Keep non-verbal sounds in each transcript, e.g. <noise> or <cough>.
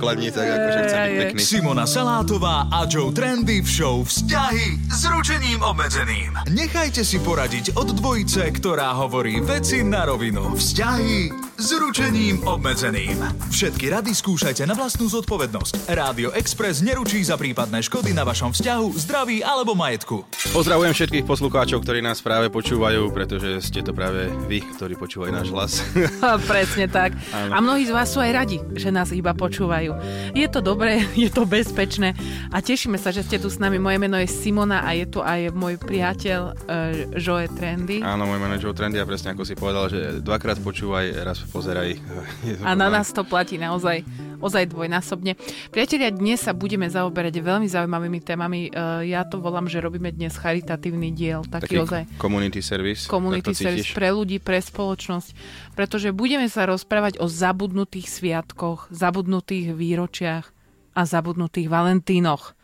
pokladni, tak akože chcem byť pekný. Simona Salátová a Joe Trendy v show Vzťahy s ručením obmedzeným. Nechajte si poradiť od dvojice, ktorá hovorí veci na rovinu. Vzťahy s ručením obmedzeným. Všetky rady skúšajte na vlastnú zodpovednosť. Rádio Express neručí za prípadné škody na vašom vzťahu, zdraví alebo majetku. Pozdravujem všetkých poslucháčov, ktorí nás práve počúvajú, pretože ste to práve vy, ktorí počúvajú náš hlas. <laughs> Presne tak. Áno. A mnohí z vás sú aj radi, že nás iba počúvajú. Je to dobré, <laughs> je to bezpečné a tešíme sa, že ste tu s nami. Moje meno je Simona a je tu aj môj priateľ uh, Joe Trendy. Áno, môj meno je Joe Trendy a presne ako si povedal, že dvakrát počúvaj, raz pozeraj. <laughs> A na nás to platí naozaj, ozaj dvojnásobne. Priatelia, dnes sa budeme zaoberať veľmi zaujímavými témami. E, Ja to volám, že robíme dnes charitatívny diel, taký, Taký ozaj community service. community service cítiš? pre ľudí, pre spoločnosť, pretože budeme sa rozprávať o zabudnutých sviatkoch, zabudnutých výročiach a zabudnutých valentínoch.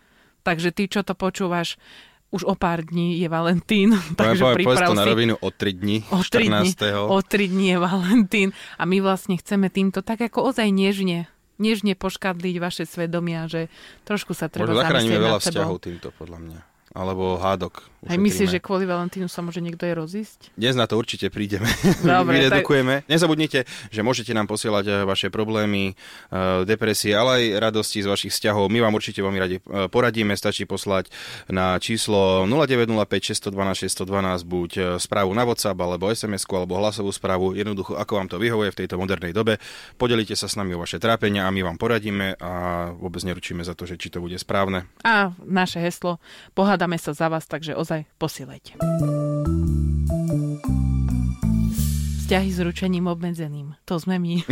Takže ty, čo to počúvaš, už o pár dní je Valentín, <laughs> takže povedz priprav to na rovinu o 3 dní, O 3 dní, 14. o 3 dní je Valentín a my vlastne chceme týmto tak ako ozaj nežne, nežne poškadliť vaše svedomia, že trošku sa treba Možno zachránime veľa sebou. vzťahov týmto, podľa mňa. Alebo hádok. Aj myslíš, že kvôli Valentínu sa môže niekto aj rozísť? Dnes na to určite prídeme. Dobre, <laughs> Vyredukujeme. Nezabudnite, že môžete nám posielať eh, vaše problémy, eh, depresie, ale aj radosti z vašich vzťahov. My vám určite veľmi radi eh, poradíme. Stačí poslať na číslo 0905 612 612 buď správu na WhatsApp, alebo sms alebo hlasovú správu. Jednoducho, ako vám to vyhovuje v tejto modernej dobe. Podelite sa s nami o vaše trápenia a my vám poradíme a vôbec neručíme za to, že či to bude správne. A naše heslo, pohádame sa za vás, takže ozaj posielajte. Vzťahy s ručením obmedzeným. To sme my.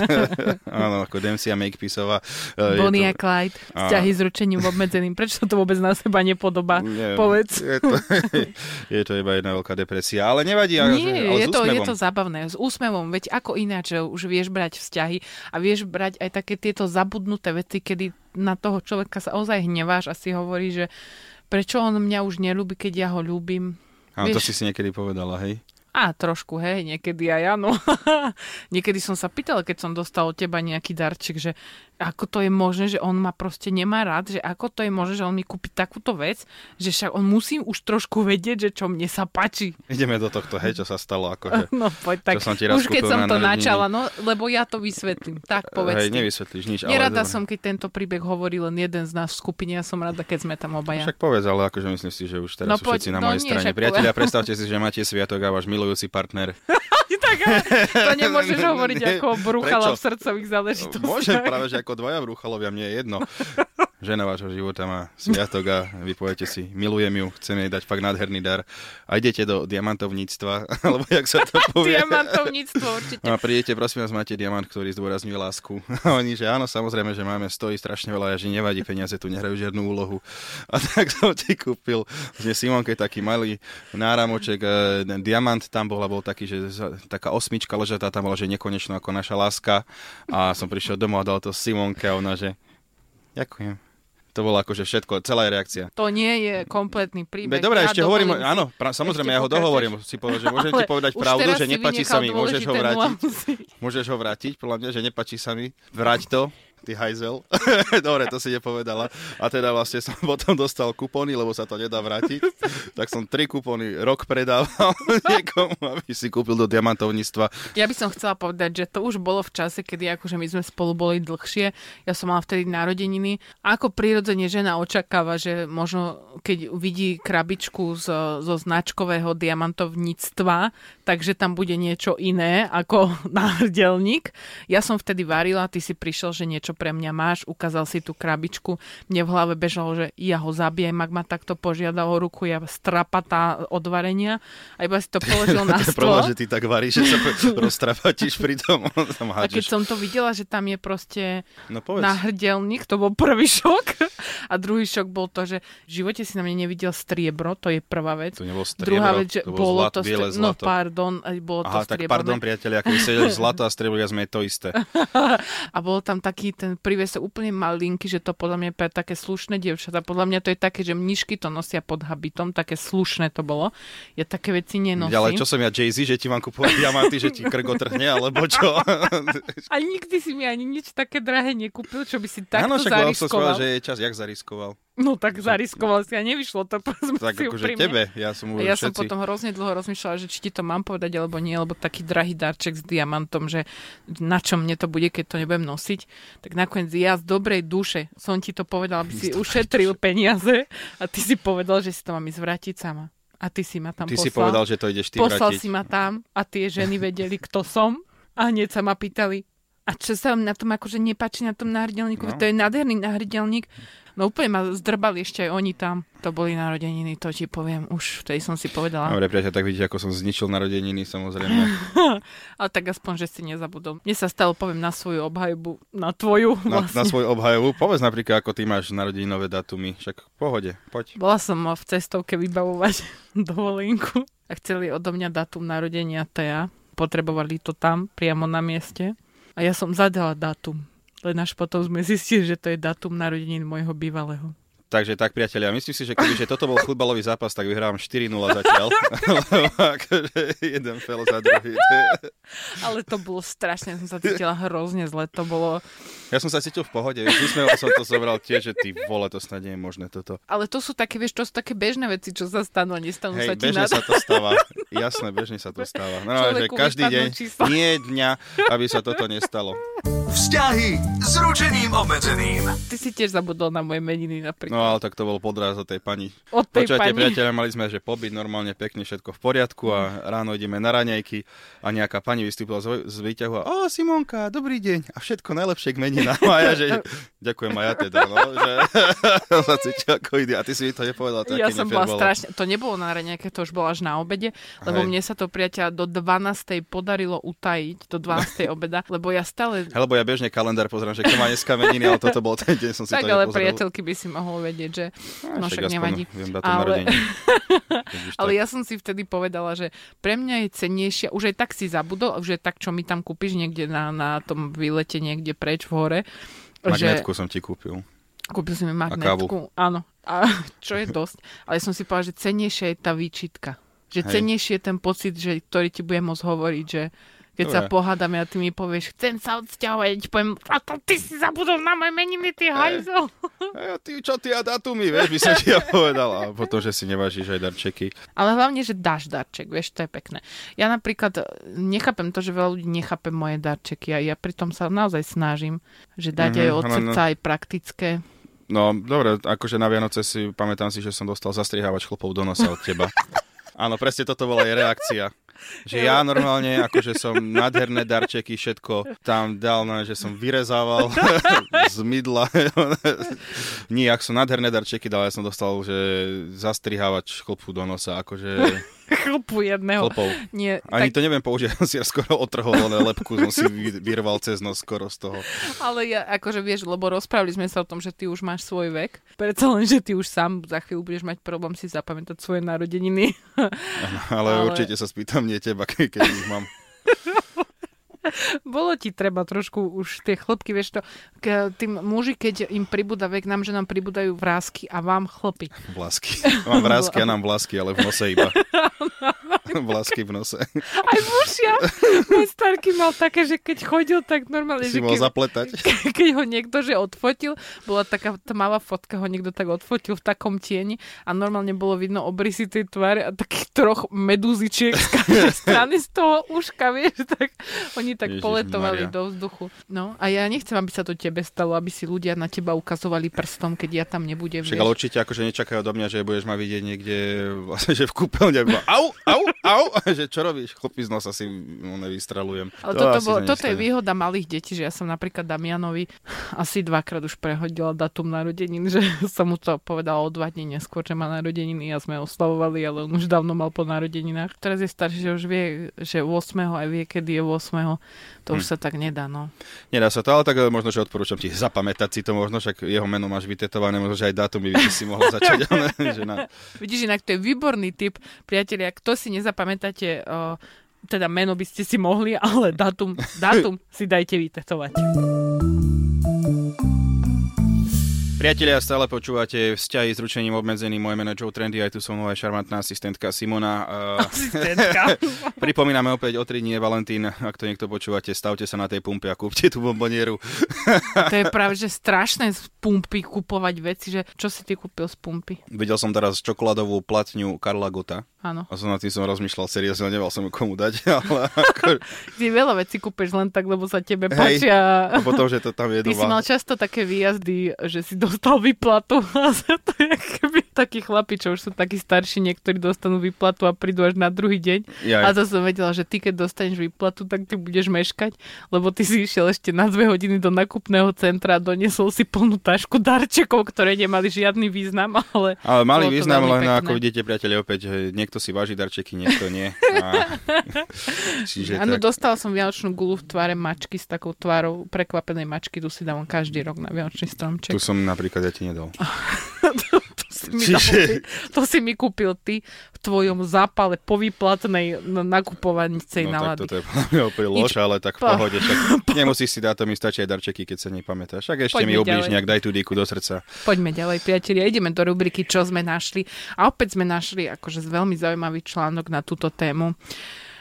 <laughs> Áno, ako Dempsey a Makepeaceová. eh, Bonnie a to- Clyde. Á. Vzťahy s ručením obmedzeným. Prečo to vôbec na seba nepodobá? Nie, Povedz. Je to, <laughs> je to iba jedna veľká depresia, ale nevadí. Nie, ale je to, je to zábavné. S úsmevom, veď ako ináč že už vieš brať vzťahy a vieš brať aj také tieto zabudnuté veci, kedy na toho človeka sa ozaj hneváš a si hovorí, že prečo on mňa už nelúbi, keď ja ho ľúbim. Áno, to si si niekedy povedala, hej? A trošku, hej, niekedy aj áno. <laughs> niekedy som sa pýtala, keď som dostal od teba nejaký darček, že ako to je možné, že on ma proste nemá rád, že ako to je možné, že on mi kúpi takúto vec, že však on musí už trošku vedieť, že čo mne sa páči. Ideme do tohto, hej, čo sa stalo, akože. <laughs> No poď tak, som ti raz už keď som to načala, no lebo ja to vysvetlím. Tak povedz Hej, nevysvetlíš nič, ale... Nerada dobre. som, keď tento príbeh hovorí len jeden z nás v skupine, ja som rada, keď sme tam obaja. Však povedz, ale akože myslím si, že už teraz No sú poď, všetci na no mojej nie, strane. však Priatelia, predstavte si, že máte sviatok a váš milujúci partner. <laughs> tak, ale to nemôžeš Ne, hovoriť ako brúchala v srdcových záležitostiach. Môžem práve, že ako dvaja brúchalovia, mne je jedno. <laughs> Žena vášho života má sviatok a vy poviete si, milujem ju, chcem jej dať fakt nádherný dar. A idete do diamantovníctva, <laughs> alebo jak sa to povie. Diamantovníctvo určite. A prídete, prosím vás, máte diamant, ktorý zdôrazňuje lásku. <laughs> A oni, že áno, samozrejme, že máme, stojí strašne veľa, a že nevadí, peniaze tu nehrajú žiadnu úlohu. <laughs> A tak som ti kúpil, že Simonke taký malý náramoček, e, diamant tam bol a bol taký, že taká osmička ležatá tam bola, že nekonečno ako naša láska. A som prišiel domov a dal to Simonke a ona, že ďakujem. To bolo akože všetko, celá reakcia. To nie je kompletný príbeh. Dobre, Ja ešte hovorím, si- áno, pra, samozrejme, ešte ja ho dohovorím, si povedal, že môžem ti povedať pravdu, že si nepáči sa mi, môžeš ho vrátiť. Môžeš ho vrátiť, podľa mňa, že nepáči sa mi. Vráť to, ty hajzel. <laughs> Dobre, to si nepovedala. A teda vlastne som <laughs> potom dostal kupóny, lebo sa to nedá vrátiť. Tak som tri kupóny rok predával <laughs> niekomu, aby si kúpil do diamantovníctva. Ja by som chcela povedať, že to už bolo v čase, kedy akože my sme spolu boli dlhšie. Ja som mala vtedy narodeniny. A ako prirodzene žena očakáva, že možno keď vidí krabičku zo, zo značkového diamantovníctva, takže tam bude niečo iné ako náhrdelník. Ja som vtedy varila, ty si prišiel, že niečo čo pre mňa máš, ukázal si tú krabičku. Mne v hlave bežalo, že ja ho zabijem, ak ma takto požiada o ruku, ja strapatá od varenia a iba si to <laughs> položil na To je stôl. problém, že ty tak varíš, že sa <laughs> roztrapatíš pri tom, <laughs> tam A keď som to videla, že tam je proste No povedz. náhrdelník, to bol prvý šok. A druhý šok bol to, že v živote si na mne nevidel striebro, to je prvá vec. To nebolo striebro, Druhá vec, že to bolo zlat, to biele No zlato. pardon, aj bolo to Aha, tak strieborné. pardon, priatelia, keď sedeli zlato a striebro, ja sme to isté. A bolo tam taký ten príves úplne malinký, že to podľa mňa je pre také slušné dievčatá. Podľa mňa to je také, že mnišky to nosia pod habitom, také slušné to bolo. Ja také veci nenosím. Ale čo som ja Jay-Z, že ti mám kupovať diamanty, že ti krk otrhne, alebo čo? A nikdy si mi ani nič také drahé nekúpil, čo by si takto Áno, však som zariskoval. povedal, že je čas, jak zariskoval. No tak zariskoval si a nevyšlo to. <laughs> Tak akože tebe, ja som A hovoril ja som všetci. potom hrozne dlho rozmýšľala, že či ti to mám povedať alebo nie, lebo taký drahý darček s diamantom, že na čo mne to bude, keď to nebudem nosiť. Tak nakoniec ja z dobrej duše som ti to povedala, aby <laughs> si ušetril peniaze a ty si povedal, že si to mám ísť vrátiť sama. A ty si ma tam Ty poslal. si povedal, že to ideš ty poslal vrátiť. si ma tam a tie ženy vedeli, kto som a hneď sa ma pýtali, a čo sa vám na tom akože nepáči na tom náhrdelníku? No. To je nádherný náhrdelník. No úplne ma zdrbali ešte aj oni tam. To boli narodeniny, to ti poviem už. Vtedy som si povedala. Dobre, priateľ, tak vidíte, ako som zničil narodeniny, samozrejme. <laughs> Ale tak aspoň, že si nezabudol. Mne sa stalo, poviem, na svoju obhajbu, na tvoju Na, vlastne. na svoj obhajovu. Povedz napríklad, ako ty máš narodeninové datumy. Však v pohode, poď. Bola som v cestovke vybavovať <laughs> dovolenku a chceli odo mňa datum narodenia Tea. Potrebovali to tam, priamo na mieste. A ja som zadala datum. Len až potom sme zistili, že to je datum narodenín môjho bývalého. Takže tak, priatelia, myslím si, že kebyže toto bol futbalový zápas, tak vyhrávam 4-0 zatiaľ. <laughs> Akože jeden fel za druhý. <laughs> Ale to bolo strašne, som sa cítila hrozne zle. To bolo... Ja som sa cítil v pohode, vysmieval som to zobral tiež, že ty vole, to snad nie je možné toto. Ale to sú také, vieš, to sú také bežné veci, čo sa stanú a nestanú sa Hej, ti bežne na... sa to stáva. <laughs> Jasné, bežne sa to stáva. No, že každý deň, čísla. nie dňa, aby sa toto nestalo. Vzťahy s ručením obmedzeným. Ty si tiež zabudol na moje meniny napríklad. No ale tak to bol podraz od tej pani. Od tej Počúvate, pani. priateľe, mali sme, že pobyt normálne pekne, všetko v poriadku a ráno ideme na raňajky a nejaká pani vystúpila z, z výťahu a o, Simonka, dobrý deň a všetko najlepšie k meninám. A ja, že ďakujem aj ja teda, no, že <laughs> sa cítil ako idiot. A ty si mi to nepovedal, to Ja som bola strašne, to nebolo na raňajke, to už bolo až na obede, lebo Hej. mne sa to priateľ do 12. podarilo utajiť, do 12. <laughs> obeda, lebo ja stále... Lebo ja bežne kalendár pozerám, že kto má dneska meniny, ale toto bol ten deň, som si Tak to ale nepozrel. priateľky by si mohol vedieť, že... No však aspoň nevadí. Viem Ale- <laughs> Ale ja som si vtedy povedala, že pre mňa je cennejšia, už aj tak si zabudol, už je tak, čo mi tam kúpiš niekde na, na tom výlete niekde preč v hore. Že Magnetku som ti kúpil. kúpil si mi magnetku. Áno. A <laughs> čo je dosť. Ale som si povedala, že cennejšia je tá výčitka. Že Hej. cennejšie je ten pocit, že, ktorý ti bude môcť hovoriť, že keď sa Dobre. pohádame a ty mi povieš, chcem sa odsťahovať, ti poviem, a to ty si zabudol na moje meniny, ty hajzel. <laughs> A ty, čo ty a datumy, vieš, by som ti ja povedal. A potom, že si nevážiš aj darčeky. Ale hlavne, že dáš darček, vieš, to je pekné. Ja napríklad e, nechápem to, že veľa ľudí nechápe moje darčeky a ja pritom sa naozaj snažím, že dať Mhm, aj od ale no. srdca, aj praktické. No, dobre, akože na Vianoce si pamätám si, že som dostal zastrihávač chlopov do nosa od teba. <laughs> Áno, presne toto bola jej reakcia. Že ja normálne, akože som nádherné darčeky, všetko tam dal, no, že som vyrezával <laughs> z mydla. Nie, ak som nádherné darčeky dal, ja som dostal, že zastrihávač chlpu do nosa, akože Chlpu jedného. chlpov. Nie, Ani tak, to neviem použiť, <laughs> som si ja skoro otrhol len lepku, som si vy- vyrval cez nos skoro z toho. ale ja, akože vieš, lebo rozprávali sme sa o tom, že ty už máš svoj vek. Predsa len, že ty už sám za chvíľu budeš mať problém si zapamätať svoje narodeniny. Ale, Ale- určite sa spýtam nie teba, ke- keď ich mám. <laughs> <laughs> Bolo ti treba trošku už tie chlopky, vieš to, k, tým muži, keď im pribúda vek, nám, že nám pribúdajú vrázky a vám chlopy. Vlasky. Mám vrázky a nám vlasky, ale v nose iba. <laughs> <laughs> Vlasky v nose. Aj ušiach. Môj starky mal také, že keď chodil, tak normálne, Si že mohol keď, zapletať. keď ho niekto že odfotil, bola taká tmavá fotka, ho niekto tak odfotil v takom tieni a normálne bolo vidno obrysy tej tváre a takých troch medúzičiek z každej strany z toho uška, vieš, tak oni tak Ježiš poletovali Maria. do vzduchu. No a ja nechcem, aby sa to tebe stalo, aby si ľudia na teba ukazovali prstom, keď ja tam nebudem. Však ale určite akože nečakajú odo mňa, že budeš ma vidieť niekde, <laughs> vlastne, že v kúpeľne. Iba, Au, au, au, <laughs> že čo robíš? Chlopí z nosa si no, nevystrelujem. Ale to toto, sa toto je výhoda malých detí, že ja som napríklad Damianovi <laughs> asi dvakrát už prehodila datum narodenin, že som mu to povedala o dva dní neskôr, že má narodeniny a sme oslavovali, ale on už dávno mal po narodeninách. Teraz je starší, že už vie, že 8. aj vie, kedy je 8. To už Hm. sa tak nedá, no. Nedá sa to, ale tak eh, možno, že odporúčam ti zapamätať si to možno, však jeho meno máš vytetované, možno, že aj dátum by si mohol začať. ale, <laughs> že na... Vidíš, inak to je výborný tip, priatelia, kto si nezapamätáte, o, teda meno by ste si mohli, ale dátum, dátum si dajte vytetovať. Priatelia, stále počúvate vzťahy s ručením obmedzeným. Moje meno Joe Trendy, aj tu som nová šarmantná asistentka Simona. Uh, Asistentka. <laughs> pripomíname opäť o 3 dní je Valentín. Ak to niekto počúvate, stavte sa na tej pumpe a kúpte tú bombonieru. <laughs> To je práve, že strašné z pumpy kupovať veci, že čo si ty kúpil z pumpy? Videl som teraz čokoládovú platňu Karla Gota Áno. a som nad tým som rozmýšľal seriózne, neval som ju komu dať, <laughs> ale ako, <laughs> Ty veľa vecí kúpeš len tak, lebo sa tebe Hej. páčia. a potom, že to tam je Ty si mal často také výjazdy, že si dostal výplatu a to je keby takí chlapi, čo už sú takí starší, niektorí dostanú výplatu a prídu až na druhý deň. Jaj. A to som vedela, že ty keď dostaneš výplatu, tak ty budeš meškať, lebo ty si išiel ešte na dve hodiny do nakupného centra a doniesol si plnú tašku darčekov, ktoré nemali žiadny význam, ale... Ale to význam, len pekné. ako vidíte, priatelia, opäť, že niekto si váži darčeky, niekto nie. A... <laughs> Čiže Áno, tak. dostala som vianočnú gulu v tvare mačky s takou tvárou prekvapenej mačky, tu si dávam každý rok na vianočný stromček. Tu som napríklad ja ti nedal. <laughs> to, si mi dal Čiže- ty, to si mi kúpil ty v tvojom zápale po výplatnej n- nakupovanicej No tak nálady. toto je Nič. lož, ale tak v pohode. Však <laughs> nemusíš si dať, to mi stačí aj darčeky, keď sa nepamätáš. Však ešte mi Poďme ublíž ďalej. nejak, daj tú dýku do srdca. Poďme ďalej, priatelia. Ideme do rubriky Čo sme našli. A opäť sme našli akože veľmi zaujímavý článok na túto tému.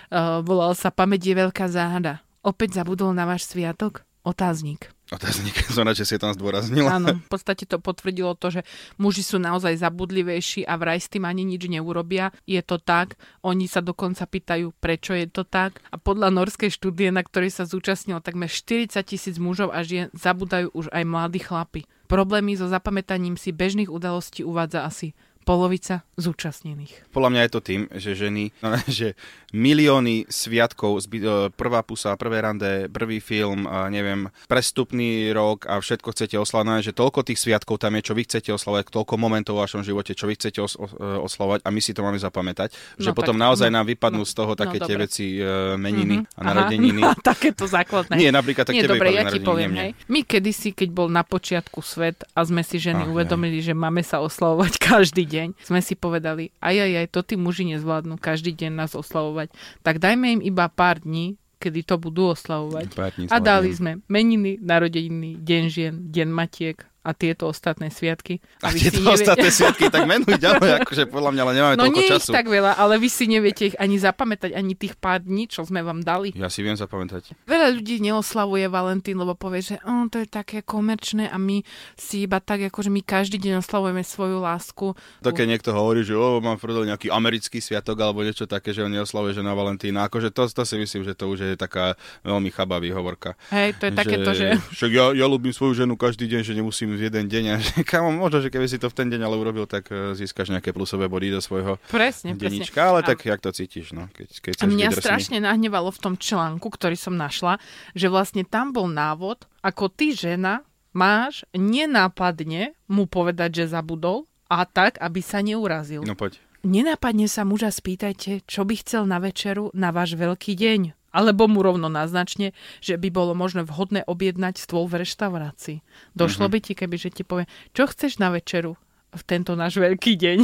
Uh, volal sa Pamäť je veľká záhada. Opäť zabudol na váš sviatok? Otáznik. Otáznik, som rád, že si tam zdôraznila. Áno, v podstate to potvrdilo to, že muži sú naozaj zabudlivejší a vraj s tým ani nič neurobia. Je to tak, oni sa dokonca pýtajú, prečo je to tak. A podľa norskej štúdie, na ktorej sa zúčastnilo takmer 40 tisíc mužov a žien, zabudajú už aj mladí chlapi. Problémy so zapamätaním si bežných udalostí uvádza asi polovica zúčastnených. Podľa mňa je to tým, že ženy, <laughs> že milióny sviatkov, e, prvá pusa, prvé rande, prvý film, a neviem, prestupný rok a všetko chcete oslavať, že toľko tých sviatkov tam je, čo vy chcete oslavať, toľko momentov v vašom živote, čo vy chcete os- e, oslavať a my si to máme zapamätať, že No potom tak, naozaj no, nám vypadnú no, z toho no také tie dobre. veci, e, meniny a Aha, narodeniny. <laughs> no, takéto základné. Nie, napríklad tak Nie, dobre, ja ti poviem, hej. My kedysi, keď bol na počiatku svet a sme si ženy Ach, uvedomili, že máme sa oslavovať <laughs> každý deň, sme si povedali, aj, aj, aj, to tí muži nezvládnu každý deň nás oslavovať. Tak dajme im iba pár dní, kedy to budú oslavovať. A dali sme meniny, narodeniny, deň žien, deň matiek a tieto ostatné sviatky. A si tieto nevie- ostatné <laughs> sviatky, tak menuj ďalej, akože podľa mňa, ale nemáme No toľko nie času. ich tak veľa, ale vy si neviete ich ani zapamätať, ani tých pár dní, čo sme vám dali. Ja si viem zapamätať. Veľa ľudí neoslavuje Valentín, lebo povie, že oh, to je také komerčné a my si iba tak, ako že my každý deň oslavujeme svoju lásku. To keď niekto hovorí, že o, mám prdel nejaký americký sviatok alebo niečo také, že on neoslavuje že na Valentína. Akože to, to si myslím, že to už je taká veľmi chabá výhovorka. Hej, to je takéto, že... Však ja, ja ľúbim svoju ženu každý deň, že nemusím v jeden deň. A <laughs> že, kamo, možno, že keby si to v ten deň ale urobil, tak eh, získaš nejaké plusové body do svojho Presne, presne. denníčka. Ale A- tak, jak to cítiš, no, keď, keď A mňa strašne nahnevalo v tom článku, ktorý som našla, že vlastne tam bol návod, ako ty žena máš nenápadne mu povedať, že zabudol a tak, aby sa neurazil. No poď. Nenápadne sa muža spýtajte, čo by chcel na večeru na váš veľký deň. Alebo mu rovno naznačne, že by bolo možno vhodné objednať stôl v reštaurácii. Došlo Mhm. by ti, keby že ti povie, čo chceš na večeru v tento náš veľký deň.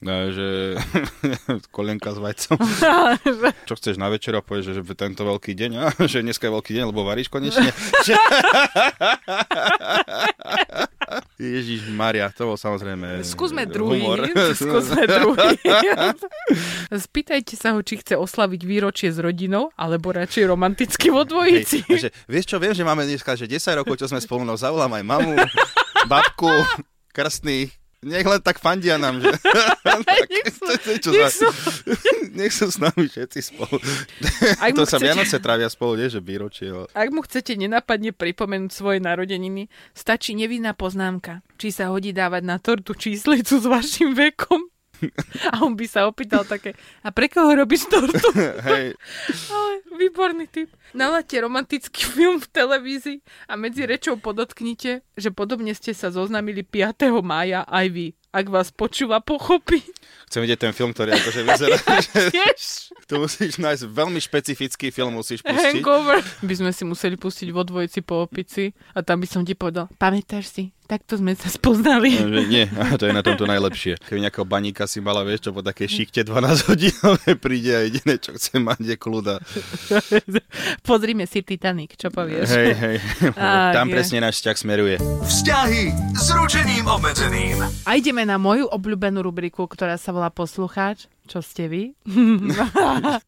No, že <laughs> kolienka s vajcom. <laughs> Čo chceš na večer a povieš, že, že tento veľký deň, a, <laughs> že dneska je veľký deň, lebo varíš konečne. Ježiš Maria, to bol samozrejme Skúsme druhý. humor. <laughs> Skúsme druhý. <laughs> Spýtajte sa ho, či chce oslaviť výročie s rodinou, alebo radšej romanticky vo dvojici. Hej, že, vieš čo, viem, že máme dneska že 10 rokov, čo sme spolu, no zavolám aj mamu, babku, krstných, nech len tak fandia nám, že... <laughs> Nech sú- čo nech sú- <laughs> nech sú s nami všetci spolu. <laughs> Ak to sa chcete- Vianoce trávia spolu, nie, že výročie. Ale... Ak mu chcete nenapadne pripomenúť svoje narodeniny, stačí nevinná poznámka, či sa hodí dávať na tortu číslicu s vašim vekom. A on by sa opýtal také, a pre koho robíš tortu? <laughs> Hej, Ale výborný typ. Naláte romantický film v televízii a medzi rečou podotknite, že podobne ste sa zoznamili 5. mája aj vy. Ak vás počúva, pochopí. chcem vidieť ten film, ktorý akože vyzerá, <laughs> že Tiež. tu musíš nájsť veľmi špecifický film, musíš pustiť. Hangover. By sme si museli pustiť vo dvojici po opici a tam by som ti povedal, pamätáš si, takto sme sa spoznali. No, že nie, <laughs> a to je na tomto najlepšie. Keby nejakého baníka si mala, vieš, čo po takej šikte 12 hodinové príde a jediné, čo chce mať, je kľuda. <laughs> Pozrime si Titanic, čo povieš? Hej, hej. <laughs> Á, Tam je. presne náš vzťah smeruje. Vzťahy s ručením obmedzeným. A ideme na moju obľúbenú rubriku, ktorá sa volá Poslucháč. Čo ste vy?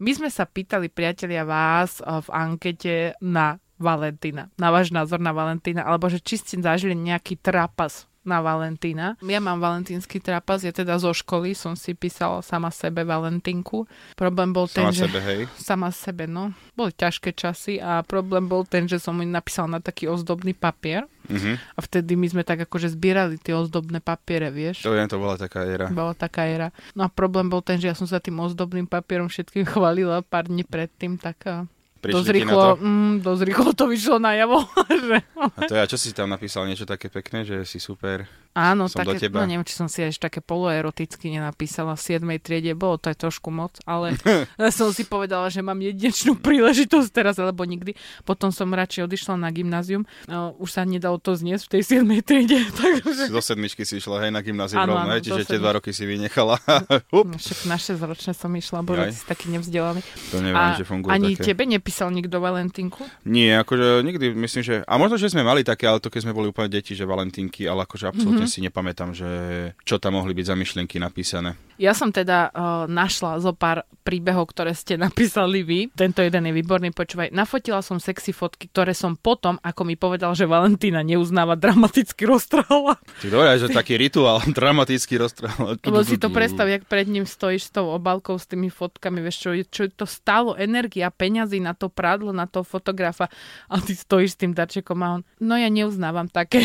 My sme sa pýtali, priatelia, vás eh, v ankete na Valentína. Na váš názor na Valentína, alebo že či ste zažili nejaký trapas na Valentína. Ja mám valentínsky trapas, ja teda zo školy som si písala sama sebe Valentínku. Problém bol ten, Sama že... sebe, hej. Sama sebe, no. Boli ťažké časy a problém bol ten, že som mi napísala na taký ozdobný papier Mhm. a vtedy my sme tak akože zbierali tie ozdobné papiere, vieš. To viem, to bola taká éra. Bola taká éra. No a problém bol ten, že ja som sa tým ozdobným papierom všetkým <laughs> chválila pár dní predtým, tak a dosť Prišli ti na rýchlo, to? mm, dosť rýchlo to vyšlo najavo. <laughs> že... A to ja, čo si tam napísal? Niečo také pekné, že si super. Áno, Som do také, teba. no neviem, či som si až také poloeroticky nenapísala v 7. triede, bolo to aj trošku moc, ale <laughs> <laughs> som si povedala, že mám jedinečnú príležitosť teraz, alebo nikdy. Potom som radšej odišla na gymnázium, no, už sa nedalo to zniesť v tej 7. triede, <laughs> takže... Zo sedmičky si išla, hej, na gymnázium Áno, rovno, áno, čiže do tie dva roky si vynechala. No, Však na 6 ročné som išla, bo Jaj. si taký nevzdelaný. to neviem, A že funguje ani také. tebe nepísal nikto Valentínku? Nie, akože nikdy myslím, že... A možno, že sme mali také, ale to keď sme boli úplne deti, že valentínky, ale akože absolútne Mhm. si nepamätám, že čo tam mohli byť za myšlienky napísané. Ja som teda uh, našla zo pár príbehov, ktoré ste <laughs> napísali vy. Tento jeden je výborný, počúvaj. Nafotila som sexy fotky, ktoré som potom, ako mi povedal, že Valentína neuznáva, dramaticky roztrhala. Ty dobre, že taký rituál, <laughs> dramatický rozstrel. Lebo si to predstav, jak pred ním stojíš s tou obálkou, s tými fotkami, vieš čo, čo to stálo energia, peňazí na to prádlo, na toho fotografa a ty stojíš s tým darčekom a on, no ja neuznávam také.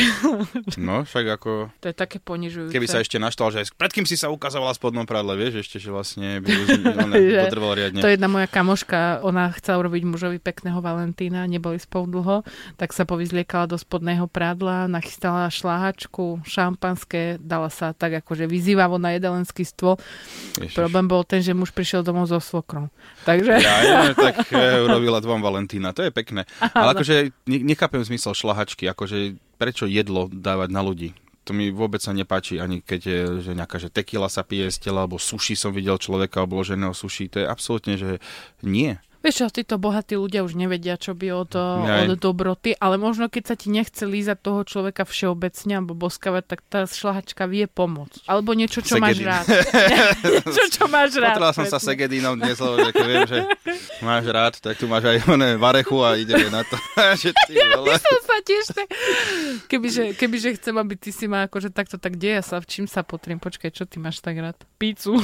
No, však ako... to je také ponižujúce. Keby sa ešte naštval, že pred kým si sa ukazovala spodnom prádle, vieš, ešte, že vlastne by <laughs> potreboval riadne. To jedna moja kamoška, ona chcela urobiť mužovi pekného Valentína, neboli spolu dlho, tak sa povyzliekala do spodného prádla, nachystala šláhačku, šampanské, dala sa tak akože vyzývavo na jedelenský stôl. Ježiš. Problém bol ten, že muž prišiel domov so svokrom. Takže... Ja, ja, tak e, urobila dvom Valentína, to je pekné. Ale akože ne- nechápem zmysel šlahačky, akože prečo jedlo dávať na ľudí. To mi vôbec sa nepáči, ani keď je že nejaká, že tekila sa pije z tela, alebo sushi som videl človeka obloženého sushi, to je absolútne, že nie. Vieš čo, títo bohatí ľudia už nevedia, čo by od, Aj. od dobroty, ale možno keď sa ti nechce lízať toho človeka všeobecne alebo boskavať, tak tá šlahačka vie pomôcť. Alebo niečo, čo máš Segedin. rád. <laughs> niečo, čo máš rád. Potreboval som sa presne. Segedinom dnes, lebo že viem, že máš rád, tak tu máš aj oné varechu a ideme na to. <laughs> že ty vole. som sa tiež tak... Kebyže, kebyže chcem, aby ty si ma akože takto, tak deja sa, v čím sa potriem? Počkaj, čo ty máš tak rád? Pícu.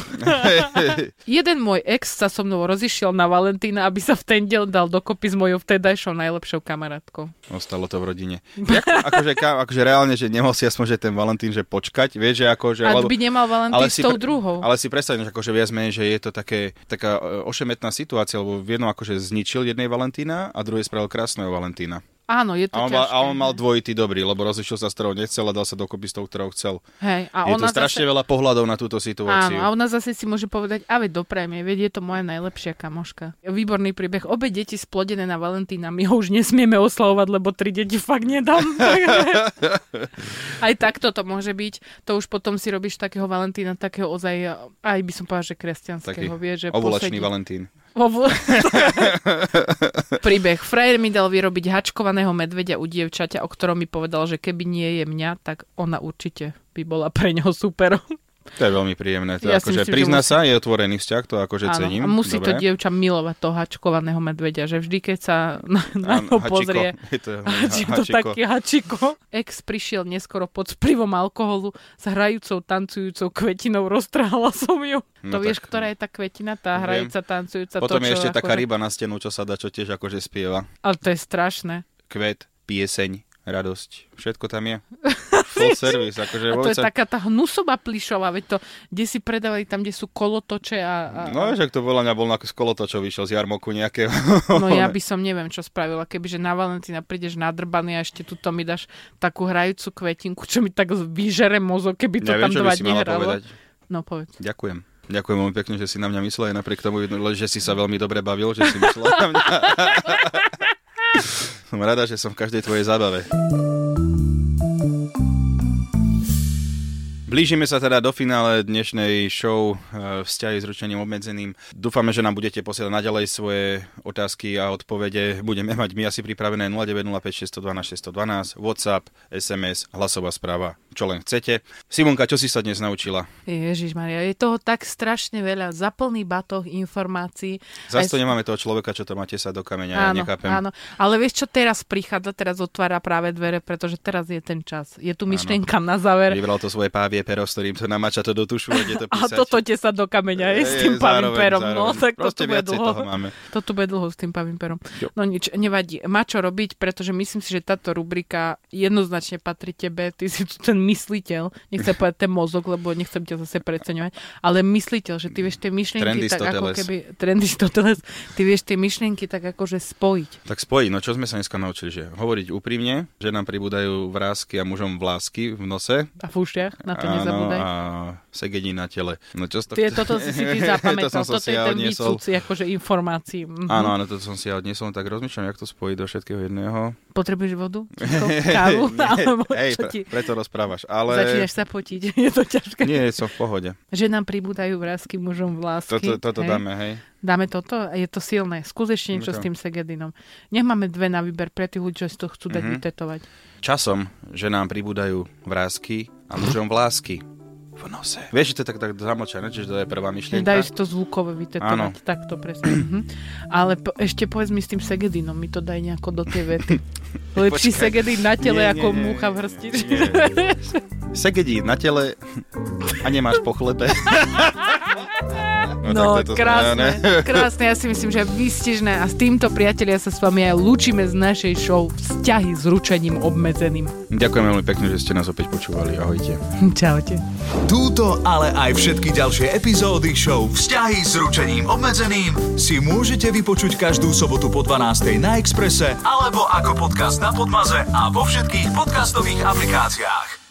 <laughs> Jeden môj ex sa so mnou rozišiel na Valentína, aby sa v ten deň dal dokopy s mojou vtedajšou najlepšou kamarátkou. Ostalo to v rodine. Jak, akože, akože reálne, že si aspoň, že ten Valentín, že počkať, vieš, že akože... Ak lebo- by nemal Valentín s tou pre- druhou. Ale si predstav, že akože viac menej, že je to také, taká e, ošemetná situácia, lebo v jednom akože zničil jednej Valentína a druhý spravil krásneho Valentína. Áno, je to A on, mal, ťažké. a on mal dvojitý dobrý, lebo rozišiel sa s ktorou nechcel a dal sa dokopy s tou, ktorou chcel. Hej, a je to ona strašne zase... veľa pohľadov na túto Áno, situáciu. a ona zase si môže povedať, a veď doprajme, veď je to moja najlepšia kamoška. Výborný príbeh. Obe deti splodené na Valentína, my ho už nesmieme oslavovať, lebo tri deti fakt nedám. <laughs> aj takto to môže byť. To už potom si robíš takého Valentína, takého ozaj, aj by som povedal, že kresťanského. Taký vie, že Ovulačný posedí- Valentín. <laughs> Príbeh. Frajer mi dal vyrobiť hačkovaného medvedia u dievčaťa, o ktorom mi povedal, že keby nie je mňa, tak ona určite by bola pre neho super. To je veľmi príjemné. To Ja akože myslím, že prizná musí- sa, je otvorený vzťah, to akože Áno, cením. a musí to Dobre. dievča milovať toho hačkovaného medvedia, že vždy, keď sa na, na Áno, ňo hačiko. pozrie, <laughs> Je to, <laughs> hačik to hačiko. taký hačiko. Ex prišiel neskoro pod vplyvom alkoholu s hrajúcou, tancujúcou kvetinou, roztrhala som ju. No to vieš, tak- ktorá je tá kvetina, tá Viem. hrajúca, tancujúca. Potom to, je ešte taká akože- ryba na stenu, čo sa dá, čo tiež akože spieva. Ale to je strašné. Kvet, pieseň, radosť, všetko tam je. <laughs> full <laughs> service. Akože A to je vojce- taká tá hnusoba plišová, veď to, kde si predávali tam, kde sú kolotoče a... a No, že to podľa mňa bol na skoloto, čo vyšiel z jarmoku nejakého. No ja by <laughs> som neviem, čo spravila. Kebyže na Valentína prídeš nadrbaný a ešte tuto mi dáš takú hrajúcu kvetinku, čo mi tak vyžere mozog, keby to Neviem, tam dva dní hralo. povedať. No povedz. Ďakujem. Ďakujem veľmi pekne, že si na mňa myslel, aj napriek tomu, že si sa veľmi dobre bavil, že si myslel na mňa. <laughs> som rada, že som v každej tvojej zábave. Blížime sa teda do finále dnešnej show e, Vzťahy s ručením obmedzeným. Dúfame, že nám budete posielať naďalej svoje otázky a odpovede. Budeme mať my asi pripravené 0905 612 612, WhatsApp, SMS, hlasová správa, čo len chcete. Simonka, čo si sa dnes naučila? Ježiš Maria, je toho tak strašne veľa. Za plný batoh informácií. Zas to Aj- nemáme toho človeka, čo to máte sa do kameňa, ja Áno, nechápem. áno. Ale vieš, čo teraz prichádza? Teraz otvára práve dvere, pretože teraz je ten čas. Je tu myšlienka na záver. Vybral to svoje pávie pero, s ktorým to namača to do tušu, ide to <laughs> A písať. toto te sa do kameňa je, s tým pavým zároveň, perom. No, tak Proste toto bude dlho. toho máme. Toto bude dlho s tým pavým perom. Jo. No nič, nevadí. Má čo robiť, pretože myslím si, že táto rubrika jednoznačne patrí tebe. Ty si tu ten mysliteľ. Nechcem <laughs> povedať ten mozog, lebo nechcem ťa zase preceňovať. Ale mysliteľ, že ty vieš tie myšlienky tak ako keby... Trendistoteles. Ty vieš tie myšlienky tak akože spojiť. Tak spojí, no čo sme sa dneska naučili, že hovoriť úprimne, že nám pribúdajú vrázky a mužom vlásky v nose. A v ušiach, na to nezabúdaj. a segedí na tele. No čo to... Ty, toto si si ty <laughs> zapamätal. to som toto si je ja ten odniesol. výcúci akože informácií. Mhm. Áno, áno, toto som si ja odniesol, tak rozmýšľam, jak to spojiť do všetkého jedného. Potrebuješ vodu? <laughs> Ticho? Kávu? Alebo Hej, čo pre, ti... preto rozprávaš, ale... Začínaš sa potiť. <laughs> Je to ťažké. Nie, som v pohode. Že nám pribúdajú vrázky mužom vlásky. Toto, toto hej? dáme, hej. Dáme toto? Je to silné. Skús ešte niečo No s tým Segedinom. Nech máme dve na výber pre tých ľudí, čo si to chcú dať Mhm. vytetovať. Časom, že nám pribúdajú vrázky a mužom vlásky v nose. Vieš, že to je tak, tak zamlčané, čiže to je prvá myšlienka. dajú si to zvukové vytetovať. Takto presne. Mhm. Ale po, ešte povedz mi s tým Segedinom, mi to daj nejako do tej vety. <laughs> Lepší Počkaj. Segedin na tele Nie, nie, ako nie, múcha v hrsti. nie, <laughs> na tele a nemáš po chlebe. <laughs> No, tak to je to krásne, znamená. <laughs> krásne, ja si myslím, že výstižné a s týmto priatelia sa s vami aj lúčime z našej show Vzťahy s ručením obmedzeným. Ďakujem veľmi pekne, že ste nás opäť počúvali. Ahojte. <laughs> Čaute. Túto, ale aj všetky ďalšie epizódy show Vzťahy s ručením obmedzeným si môžete vypočuť každú sobotu po 12. na Exprese alebo ako podcast na Podmaze a vo všetkých podcastových aplikáciách.